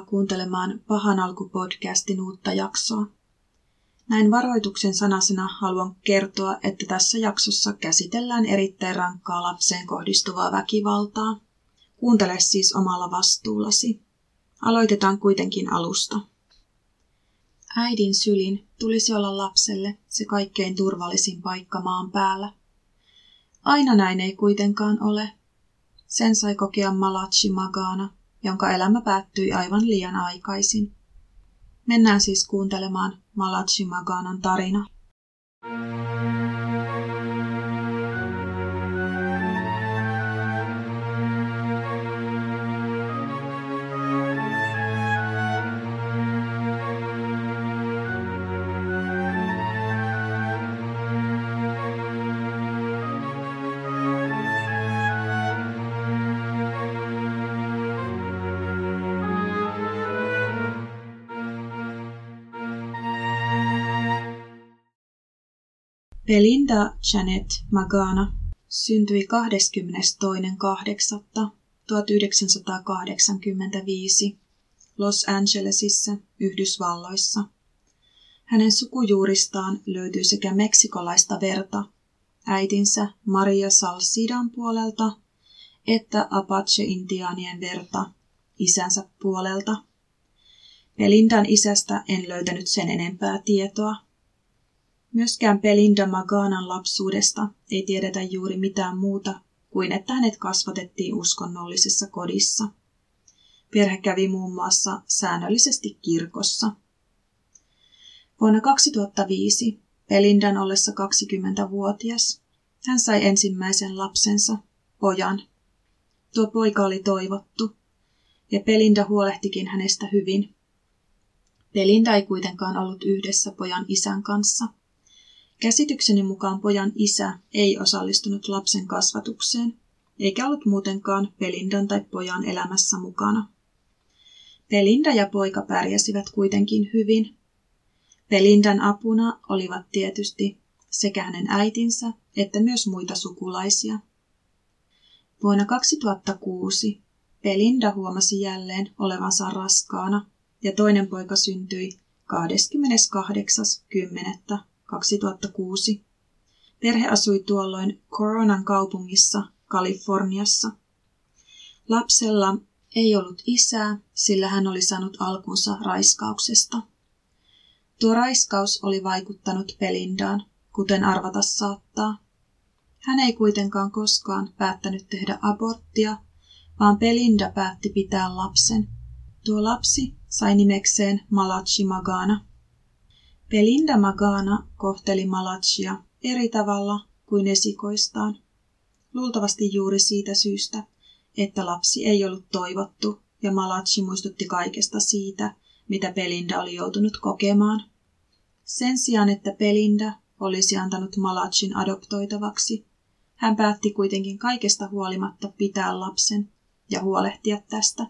Tervetuloa kuuntelemaan Pahan alku-podcastin uutta jaksoa. Näin varoituksen sanasena haluan kertoa, että tässä jaksossa käsitellään erittäin rankkaa lapseen kohdistuvaa väkivaltaa. Kuuntele siis omalla vastuullasi. Aloitetaan kuitenkin alusta. Äidin sylin tulisi olla lapselle se kaikkein turvallisin paikka maan päällä. Aina näin ei kuitenkaan ole. Sen sai kokea Malachi Magana, jonka elämä päättyi aivan liian aikaisin. Mennään siis kuuntelemaan Malachi Maganan tarina. Belinda Janet Magana syntyi 22.8.1985 Los Angelesissa, Yhdysvalloissa. Hänen sukujuuristaan löytyy sekä meksikolaista verta äitinsä Maria Salsidan puolelta että Apache-intiaanien verta isänsä puolelta. Belindan isästä en löytänyt sen enempää tietoa. Myöskään Belinda Maganan lapsuudesta ei tiedetä juuri mitään muuta kuin että hänet kasvatettiin uskonnollisessa kodissa. Perhe kävi muun muassa säännöllisesti kirkossa. Vuonna 2005 Belindan ollessa 20-vuotias hän sai ensimmäisen lapsensa, pojan. Tuo poika oli toivottu, ja Belinda huolehtikin hänestä hyvin. Belinda ei kuitenkaan ollut yhdessä pojan isän kanssa – Käsitykseni mukaan pojan isä ei osallistunut lapsen kasvatukseen, eikä ollut muutenkaan Pelindan tai pojan elämässä mukana. Pelinda ja poika pärjäsivät kuitenkin hyvin. Pelindan apuna olivat tietysti sekä hänen äitinsä että myös muita sukulaisia. Vuonna 2006 Pelinda huomasi jälleen olevansa raskaana ja toinen poika syntyi 28.10. 2006. Perhe asui tuolloin Coronan kaupungissa Kaliforniassa. Lapsella ei ollut isää, sillä hän oli saanut alkunsa raiskauksesta. Tuo raiskaus oli vaikuttanut Pelindaan, kuten arvata saattaa. Hän ei kuitenkaan koskaan päättänyt tehdä aborttia, vaan Pelinda päätti pitää lapsen. Tuo lapsi sai nimekseen Malachi Magana. Belinda Magana kohteli Malachia eri tavalla kuin esikoistaan. Luultavasti juuri siitä syystä, että lapsi ei ollut toivottu ja Malachi muistutti kaikesta siitä, mitä Belinda oli joutunut kokemaan. Sen sijaan, että Belinda olisi antanut Malachin adoptoitavaksi, hän päätti kuitenkin kaikesta huolimatta pitää lapsen ja huolehtia tästä.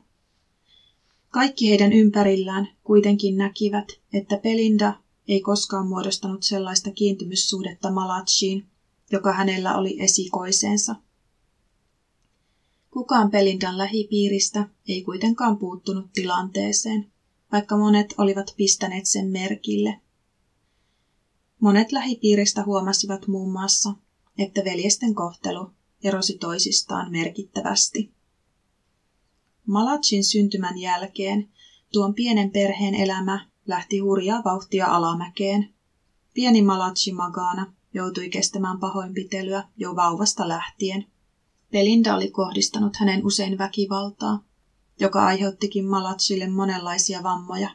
Kaikki heidän ympärillään kuitenkin näkivät, että Belinda ei koskaan muodostanut sellaista kiintymyssuhdetta Malachiin, joka hänellä oli esikoiseensa. Kukaan Pelindan lähipiiristä ei kuitenkaan puuttunut tilanteeseen, vaikka monet olivat pistäneet sen merkille. Monet lähipiiristä huomasivat muun muassa, että veljesten kohtelu erosi toisistaan merkittävästi. Malachin syntymän jälkeen tuon pienen perheen elämä lähti hurjaa vauhtia alamäkeen. Pieni Malachi Magana joutui kestämään pahoinpitelyä jo vauvasta lähtien. Belinda oli kohdistanut hänen usein väkivaltaa, joka aiheuttikin Malachille monenlaisia vammoja.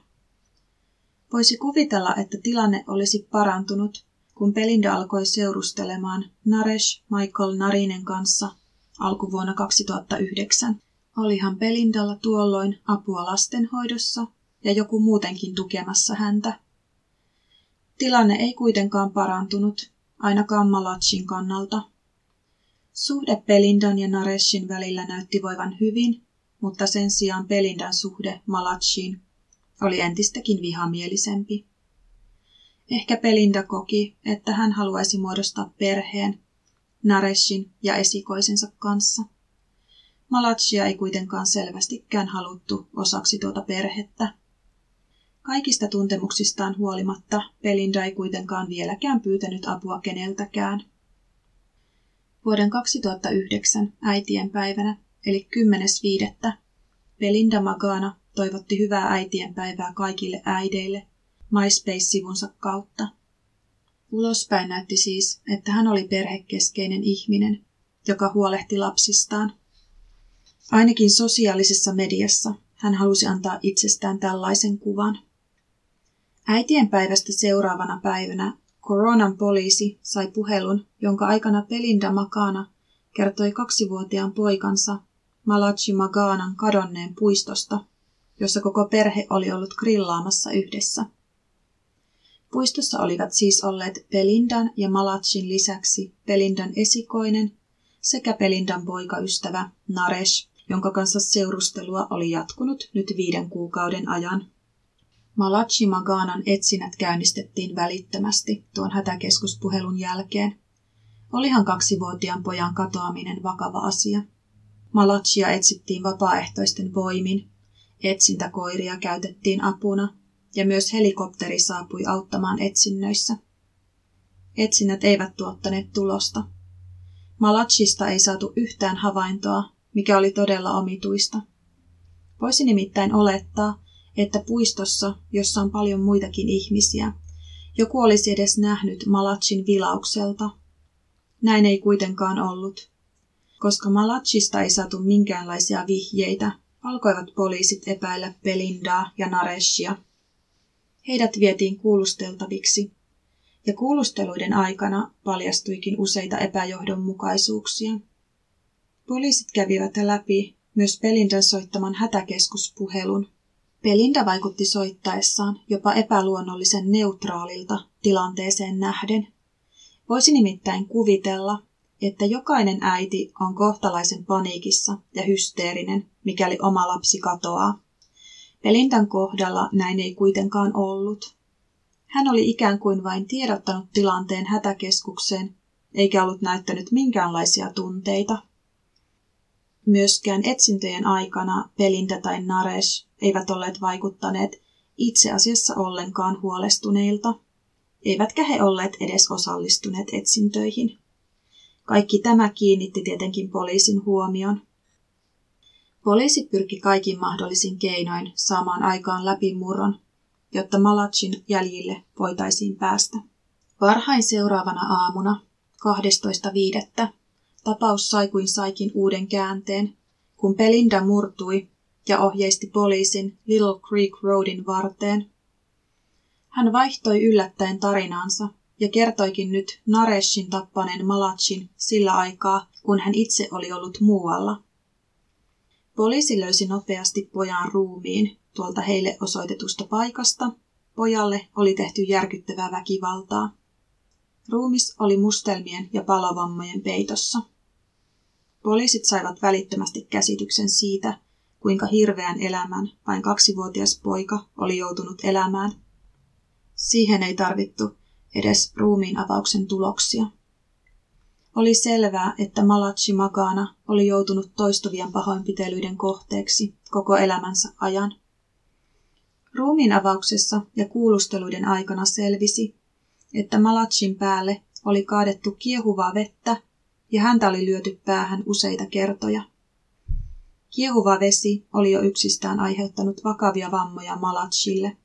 Voisi kuvitella, että tilanne olisi parantunut, kun Belinda alkoi seurustelemaan Naresh Michael Narinen kanssa alkuvuonna 2009. Olihan Belindalla tuolloin apua lastenhoidossa ja joku muutenkin tukemassa häntä. Tilanne ei kuitenkaan parantunut, ainakaan Malachin kannalta. Suhde Pelindan ja Nareshin välillä näytti voivan hyvin, mutta sen sijaan Pelindan suhde Malachiin oli entistäkin vihamielisempi. Ehkä Pelinda koki, että hän haluaisi muodostaa perheen Nareshin ja esikoisensa kanssa. Malachia ei kuitenkaan selvästikään haluttu osaksi tuota perhettä. Kaikista tuntemuksistaan huolimatta Belinda ei kuitenkaan vieläkään pyytänyt apua keneltäkään. Vuoden 2009 äitien päivänä, eli 10.5. Belinda Magana toivotti hyvää äitien päivää kaikille äideille MySpace-sivunsa kautta. Ulospäin näytti siis, että hän oli perhekeskeinen ihminen, joka huolehti lapsistaan. Ainakin sosiaalisessa mediassa hän halusi antaa itsestään tällaisen kuvan. Äitien päivästä seuraavana päivänä Koronan poliisi sai puhelun, jonka aikana Pelinda Makana kertoi kaksivuotiaan poikansa Malachi Maganan kadonneen puistosta, jossa koko perhe oli ollut grillaamassa yhdessä. Puistossa olivat siis olleet Pelindan ja Malachin lisäksi Pelindan esikoinen sekä Pelindan poikaystävä Naresh, jonka kanssa seurustelua oli jatkunut nyt viiden kuukauden ajan. Malachi Maganan etsinnät käynnistettiin välittömästi tuon hätäkeskuspuhelun jälkeen. Olihan kaksivuotiaan pojan katoaminen vakava asia. Malachia etsittiin vapaaehtoisten voimin, etsintäkoiria käytettiin apuna ja myös helikopteri saapui auttamaan etsinnöissä. Etsinnät eivät tuottaneet tulosta. Malachista ei saatu yhtään havaintoa, mikä oli todella omituista. Voisi nimittäin olettaa, että puistossa, jossa on paljon muitakin ihmisiä, joku olisi edes nähnyt Malachin vilaukselta. Näin ei kuitenkaan ollut. Koska Malachista ei saatu minkäänlaisia vihjeitä, alkoivat poliisit epäillä Belindaa ja Nareshia. Heidät vietiin kuulusteltaviksi, ja kuulusteluiden aikana paljastuikin useita epäjohdonmukaisuuksia. Poliisit kävivät läpi myös Belindan soittaman hätäkeskuspuhelun, Belinda vaikutti soittaessaan jopa epäluonnollisen neutraalilta tilanteeseen nähden. Voisi nimittäin kuvitella, että jokainen äiti on kohtalaisen paniikissa ja hysteerinen, mikäli oma lapsi katoaa. Belindan kohdalla näin ei kuitenkaan ollut. Hän oli ikään kuin vain tiedottanut tilanteen hätäkeskukseen, eikä ollut näyttänyt minkäänlaisia tunteita. Myöskään etsintöjen aikana Belinda tai Naresh eivät olleet vaikuttaneet itse asiassa ollenkaan huolestuneilta, eivätkä he olleet edes osallistuneet etsintöihin. Kaikki tämä kiinnitti tietenkin poliisin huomion. Poliisi pyrki kaikin mahdollisin keinoin saamaan aikaan läpimurron, jotta Malachin jäljille voitaisiin päästä. Varhain seuraavana aamuna, 12.5. tapaus sai kuin saikin uuden käänteen, kun Pelinda murtui ja ohjeisti poliisin Little Creek Roadin varteen. Hän vaihtoi yllättäen tarinaansa ja kertoikin nyt Nareshin tappaneen Malachin sillä aikaa, kun hän itse oli ollut muualla. Poliisi löysi nopeasti pojan ruumiin tuolta heille osoitetusta paikasta. Pojalle oli tehty järkyttävää väkivaltaa. Ruumis oli mustelmien ja palovammojen peitossa. Poliisit saivat välittömästi käsityksen siitä, kuinka hirveän elämän vain kaksivuotias poika oli joutunut elämään. Siihen ei tarvittu edes ruumiin avauksen tuloksia. Oli selvää, että Malachi Magana oli joutunut toistuvien pahoinpitelyiden kohteeksi koko elämänsä ajan. Ruumiin avauksessa ja kuulusteluiden aikana selvisi, että Malachin päälle oli kaadettu kiehuvaa vettä ja häntä oli lyöty päähän useita kertoja. Kiehuva vesi oli jo yksistään aiheuttanut vakavia vammoja Malachille.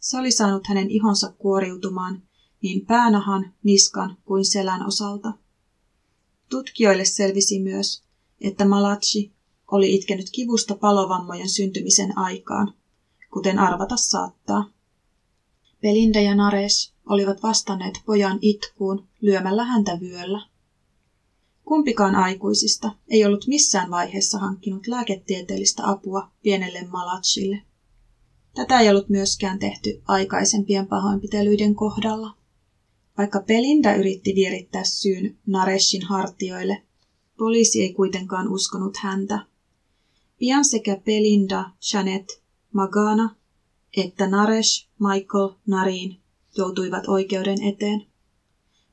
Se oli saanut hänen ihonsa kuoriutumaan niin päänahan, niskan kuin selän osalta. Tutkijoille selvisi myös, että Malachi oli itkenyt kivusta palovammojen syntymisen aikaan, kuten arvata saattaa. Belinda ja Nares olivat vastanneet pojan itkuun lyömällä häntä vyöllä. Kumpikaan aikuisista ei ollut missään vaiheessa hankkinut lääketieteellistä apua pienelle Malachille. Tätä ei ollut myöskään tehty aikaisempien pahoinpitelyiden kohdalla. Vaikka Pelinda yritti vierittää syyn Nareshin hartioille, poliisi ei kuitenkaan uskonut häntä. Pian sekä Pelinda, Janet, Magana että Naresh, Michael, Narin joutuivat oikeuden eteen.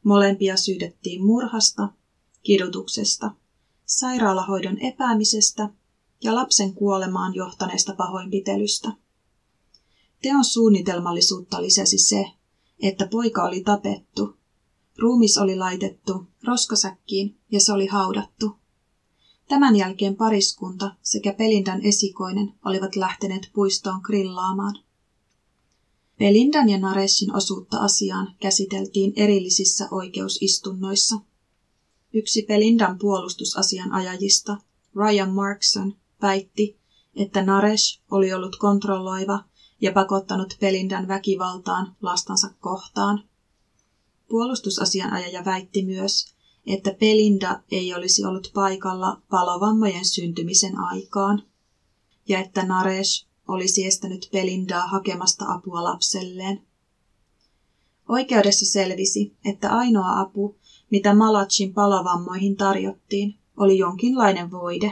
Molempia syydettiin murhasta kidutuksesta, sairaalahoidon epäämisestä ja lapsen kuolemaan johtaneesta pahoinpitelystä. Teon suunnitelmallisuutta lisäsi se, että poika oli tapettu, ruumis oli laitettu roskasäkkiin ja se oli haudattu. Tämän jälkeen pariskunta sekä Pelindan esikoinen olivat lähteneet puistoon grillaamaan. Pelindan ja Nareshin osuutta asiaan käsiteltiin erillisissä oikeusistunnoissa. Yksi Pelindan puolustusasianajajista, Ryan Markson, väitti, että Naresh oli ollut kontrolloiva ja pakottanut Pelindan väkivaltaan lastansa kohtaan. Puolustusasianajaja väitti myös, että Pelinda ei olisi ollut paikalla palovammojen syntymisen aikaan ja että Naresh olisi estänyt Pelindaa hakemasta apua lapselleen. Oikeudessa selvisi, että ainoa apu, mitä Malachin palovammoihin tarjottiin, oli jonkinlainen voide.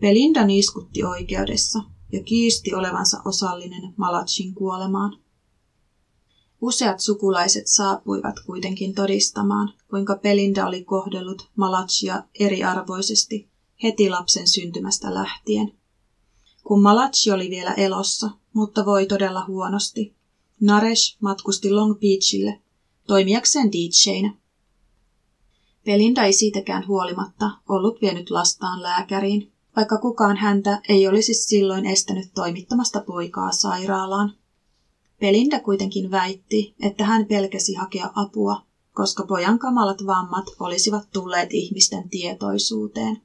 Belinda niiskutti oikeudessa ja kiisti olevansa osallinen Malachin kuolemaan. Useat sukulaiset saapuivat kuitenkin todistamaan, kuinka Pelinda oli kohdellut Malachia eriarvoisesti heti lapsen syntymästä lähtien. Kun Malachi oli vielä elossa, mutta voi todella huonosti, Naresh matkusti Long Beachille toimijakseen DJinä. Pelinda ei siitäkään huolimatta ollut vienyt lastaan lääkäriin, vaikka kukaan häntä ei olisi silloin estänyt toimittamasta poikaa sairaalaan. Pelinda kuitenkin väitti, että hän pelkäsi hakea apua, koska pojan kamalat vammat olisivat tulleet ihmisten tietoisuuteen.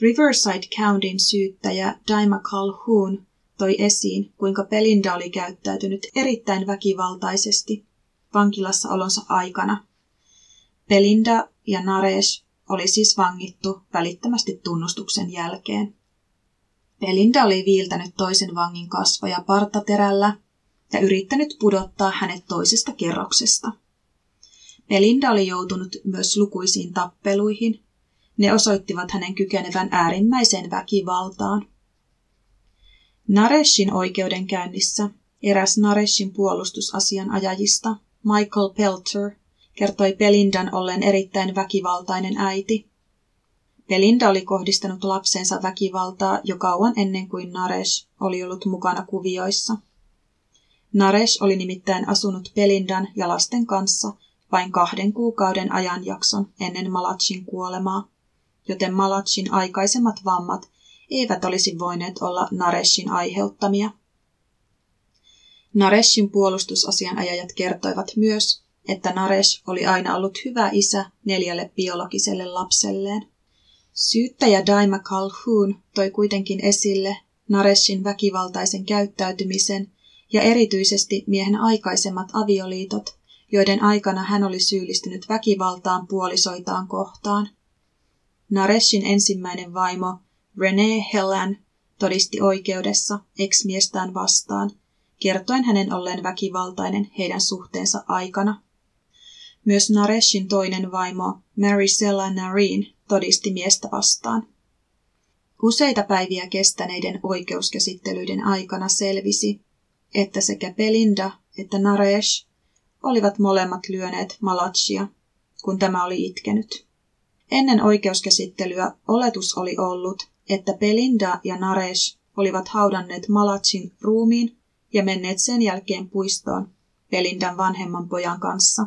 Riverside Countyn syyttäjä Daima Calhoun toi esiin, kuinka Pelinda oli käyttäytynyt erittäin väkivaltaisesti vankilassa olonsa aikana. Pelinda ja Naresh oli siis vangittu välittömästi tunnustuksen jälkeen. Belinda oli viiltänyt toisen vangin kasvoja partaterällä ja yrittänyt pudottaa hänet toisesta kerroksesta. Belinda oli joutunut myös lukuisiin tappeluihin. Ne osoittivat hänen kykenevän äärimmäiseen väkivaltaan. Nareshin oikeudenkäynnissä eräs Nareshin puolustusasianajajista, Michael Pelter, kertoi Belindan olleen erittäin väkivaltainen äiti. Belinda oli kohdistanut lapsensa väkivaltaa jo kauan ennen kuin Naresh oli ollut mukana kuvioissa. Naresh oli nimittäin asunut Belindan ja lasten kanssa vain kahden kuukauden ajanjakson ennen Malachin kuolemaa, joten Malachin aikaisemmat vammat eivät olisi voineet olla Nareshin aiheuttamia. Nareshin puolustusasianajajat kertoivat myös, että Naresh oli aina ollut hyvä isä neljälle biologiselle lapselleen. Syyttäjä Daima Calhoun toi kuitenkin esille Nareshin väkivaltaisen käyttäytymisen ja erityisesti miehen aikaisemmat avioliitot, joiden aikana hän oli syyllistynyt väkivaltaan puolisoitaan kohtaan. Nareshin ensimmäinen vaimo, Renee Hellan, todisti oikeudessa ex-miestään vastaan, kertoen hänen olleen väkivaltainen heidän suhteensa aikana. Myös Nareshin toinen vaimo, Mary Sella Nareen, todisti miestä vastaan. Useita päiviä kestäneiden oikeuskäsittelyiden aikana selvisi, että sekä Belinda että Naresh olivat molemmat lyöneet Malachia, kun tämä oli itkenyt. Ennen oikeuskäsittelyä oletus oli ollut, että Belinda ja Naresh olivat haudanneet Malachin ruumiin ja menneet sen jälkeen puistoon Belindan vanhemman pojan kanssa.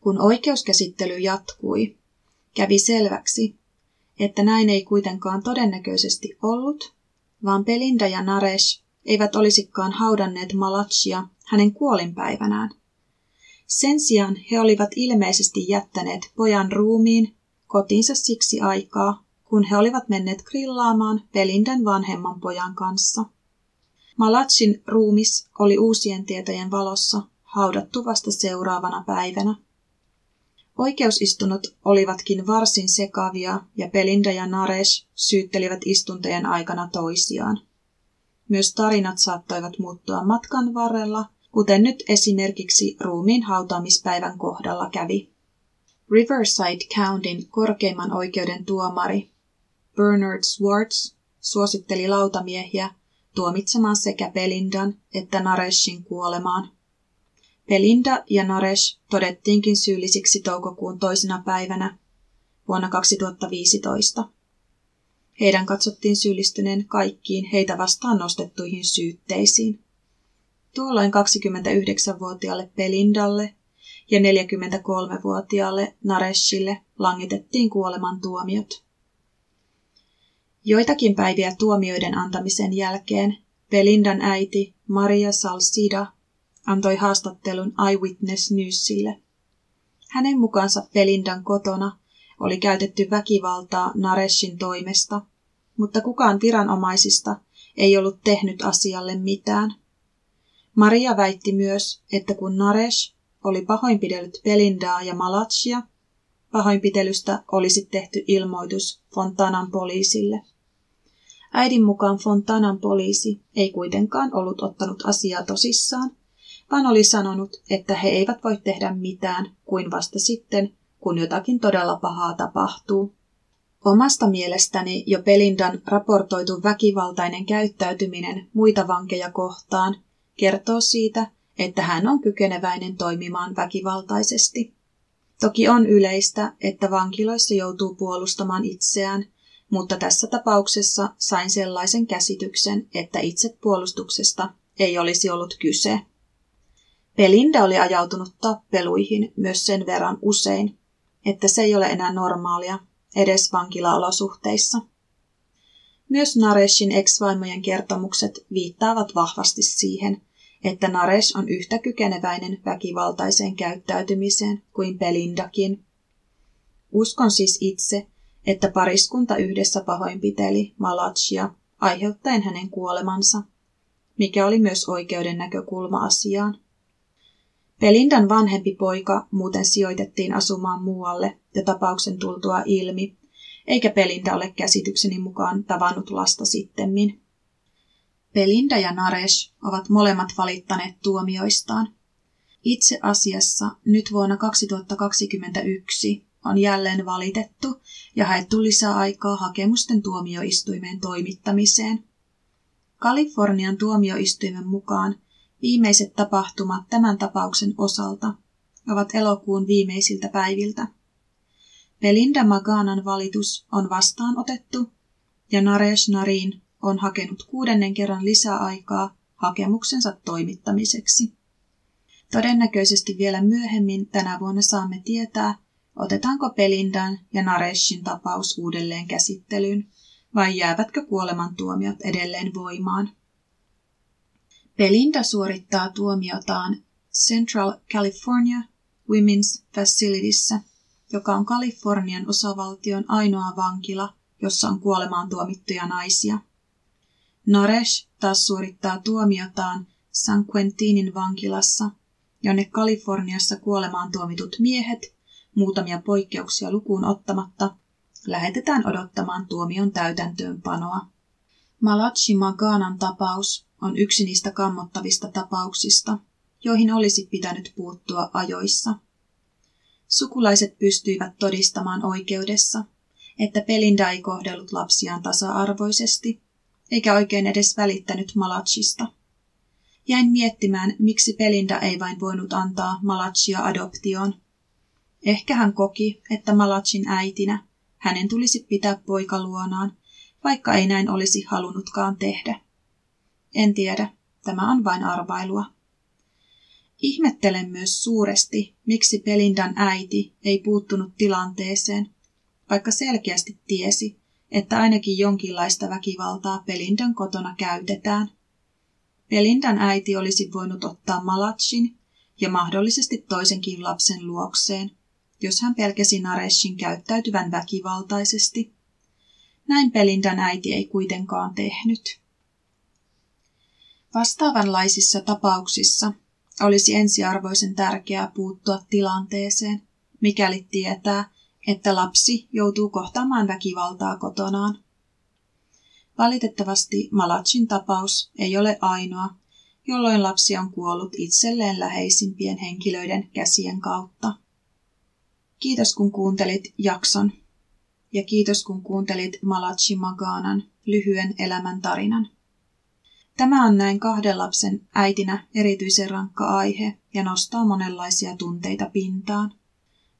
Kun oikeuskäsittely jatkui, kävi selväksi, että näin ei kuitenkaan todennäköisesti ollut, vaan Belinda ja Naresh eivät olisikaan haudanneet Malachia hänen kuolinpäivänään. Sen sijaan he olivat ilmeisesti jättäneet pojan ruumiin kotiinsa siksi aikaa, kun he olivat menneet grillaamaan Belindan vanhemman pojan kanssa. Malachin ruumis oli uusien tietojen valossa haudattu vasta seuraavana päivänä. Oikeusistunnot olivatkin varsin sekavia ja Belinda ja Naresh syyttelivät istuntojen aikana toisiaan. Myös tarinat saattoivat muuttua matkan varrella, kuten nyt esimerkiksi ruumiin hautaamispäivän kohdalla kävi. Riverside Countyn korkeimman oikeuden tuomari Bernard Swartz suositteli lautamiehiä tuomitsemaan sekä Belindan että Nareshin kuolemaan. Belinda ja Naresh todettiinkin syyllisiksi toukokuun toisena päivänä vuonna 2015. Heidän katsottiin syyllistyneen kaikkiin heitä vastaan nostettuihin syytteisiin. Tuolloin 29-vuotiaalle Pelindalle ja 43-vuotiaalle Nareshille langitettiin kuolemantuomiot. Joitakin päiviä tuomioiden antamisen jälkeen Belindan äiti Maria Salsida antoi haastattelun Eyewitness Newsille. Hänen mukaansa Belindan kotona oli käytetty väkivaltaa Nareshin toimesta, mutta kukaan viranomaisista ei ollut tehnyt asialle mitään. Maria väitti myös, että kun Naresh oli pahoinpidellyt Belindaa ja Malachia, pahoinpitelystä olisi tehty ilmoitus Fontanan poliisille. Äidin mukaan Fontanan poliisi ei kuitenkaan ollut ottanut asiaa tosissaan, vaan oli sanonut, että he eivät voi tehdä mitään kuin vasta sitten, kun jotakin todella pahaa tapahtuu. Omasta mielestäni jo Pelindan raportoitu väkivaltainen käyttäytyminen muita vankeja kohtaan kertoo siitä, että hän on kykeneväinen toimimaan väkivaltaisesti. Toki on yleistä, että vankiloissa joutuu puolustamaan itseään, mutta tässä tapauksessa sain sellaisen käsityksen, että itsepuolustuksesta ei olisi ollut kyse. Belinda oli ajautunut tappeluihin myös sen verran usein, että se ei ole enää normaalia, edes vankilaolosuhteissa. Myös Nareshin ex-vaimojen kertomukset viittaavat vahvasti siihen, että Naresh on yhtä kykeneväinen väkivaltaiseen käyttäytymiseen kuin Belindakin. Uskon siis itse, että pariskunta yhdessä pahoinpiteli Malachia aiheuttaen hänen kuolemansa, mikä oli myös oikeuden näkökulma asiaan. Pelindan vanhempi poika muuten sijoitettiin asumaan muualle ja tapauksen tultua ilmi, eikä Pelinda ole käsitykseni mukaan tavannut lasta sittemmin. Pelinda ja Naresh ovat molemmat valittaneet tuomioistaan. Itse asiassa nyt vuonna 2021 on jälleen valitettu ja haettu lisää aikaa hakemusten tuomioistuimeen toimittamiseen. Kalifornian tuomioistuimen mukaan Viimeiset tapahtumat tämän tapauksen osalta ovat elokuun viimeisiltä päiviltä. Belinda Maganan valitus on vastaanotettu ja Naresh Narin on hakenut kuudennen kerran lisäaikaa hakemuksensa toimittamiseksi. Todennäköisesti vielä myöhemmin tänä vuonna saamme tietää, otetaanko Belindan ja Nareshin tapaus uudelleen käsittelyyn vai jäävätkö kuolemantuomiot edelleen voimaan. Belinda suorittaa tuomiotaan Central California Women's Facilityssä, joka on Kalifornian osavaltion ainoa vankila, jossa on kuolemaan tuomittuja naisia. Naresh taas suorittaa tuomiotaan San Quentinin vankilassa, jonne Kaliforniassa kuolemaan tuomitut miehet, muutamia poikkeuksia lukuun ottamatta, lähetetään odottamaan tuomion täytäntöönpanoa. Malachi Maganan tapaus on yksi niistä kammottavista tapauksista, joihin olisi pitänyt puuttua ajoissa. Sukulaiset pystyivät todistamaan oikeudessa, että Pelinda ei kohdellut lapsiaan tasa-arvoisesti, eikä oikein edes välittänyt Malachista. Jäin miettimään, miksi Pelinda ei vain voinut antaa Malachia adoptioon. Ehkä hän koki, että Malachin äitinä hänen tulisi pitää poika luonaan, vaikka ei näin olisi halunnutkaan tehdä. En tiedä, tämä on vain arvailua. Ihmettelen myös suuresti, miksi Pelindan äiti ei puuttunut tilanteeseen, vaikka selkeästi tiesi, että ainakin jonkinlaista väkivaltaa Pelindan kotona käytetään. Pelindan äiti olisi voinut ottaa Malatsin ja mahdollisesti toisenkin lapsen luokseen, jos hän pelkäsi Nareshin käyttäytyvän väkivaltaisesti. Näin Pelindan äiti ei kuitenkaan tehnyt. Vastaavanlaisissa tapauksissa olisi ensiarvoisen tärkeää puuttua tilanteeseen, mikäli tietää, että lapsi joutuu kohtaamaan väkivaltaa kotonaan. Valitettavasti Malachin tapaus ei ole ainoa, jolloin lapsi on kuollut itselleen läheisimpien henkilöiden käsien kautta. Kiitos kun kuuntelit jakson ja kiitos kun kuuntelit Malachi Maganan lyhyen elämän tarinan. Tämä on näin kahden lapsen äitinä erityisen rankka aihe ja nostaa monenlaisia tunteita pintaan.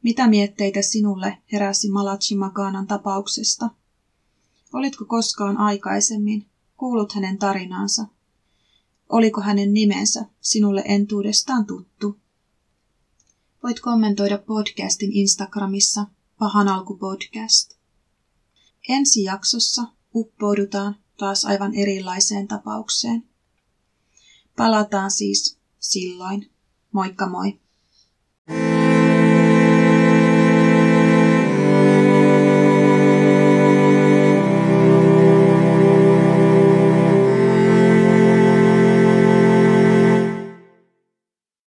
Mitä mietteitä sinulle heräsi Malachi Makanan tapauksesta? Olitko koskaan aikaisemmin kuullut hänen tarinansa? Oliko hänen nimensä sinulle entuudestaan tuttu? Voit kommentoida podcastin Instagramissa Pahan alku podcast. Ensi jaksossa uppoudutaan taas aivan erilaiseen tapaukseen. Palataan siis silloin. Moikka moi! thank you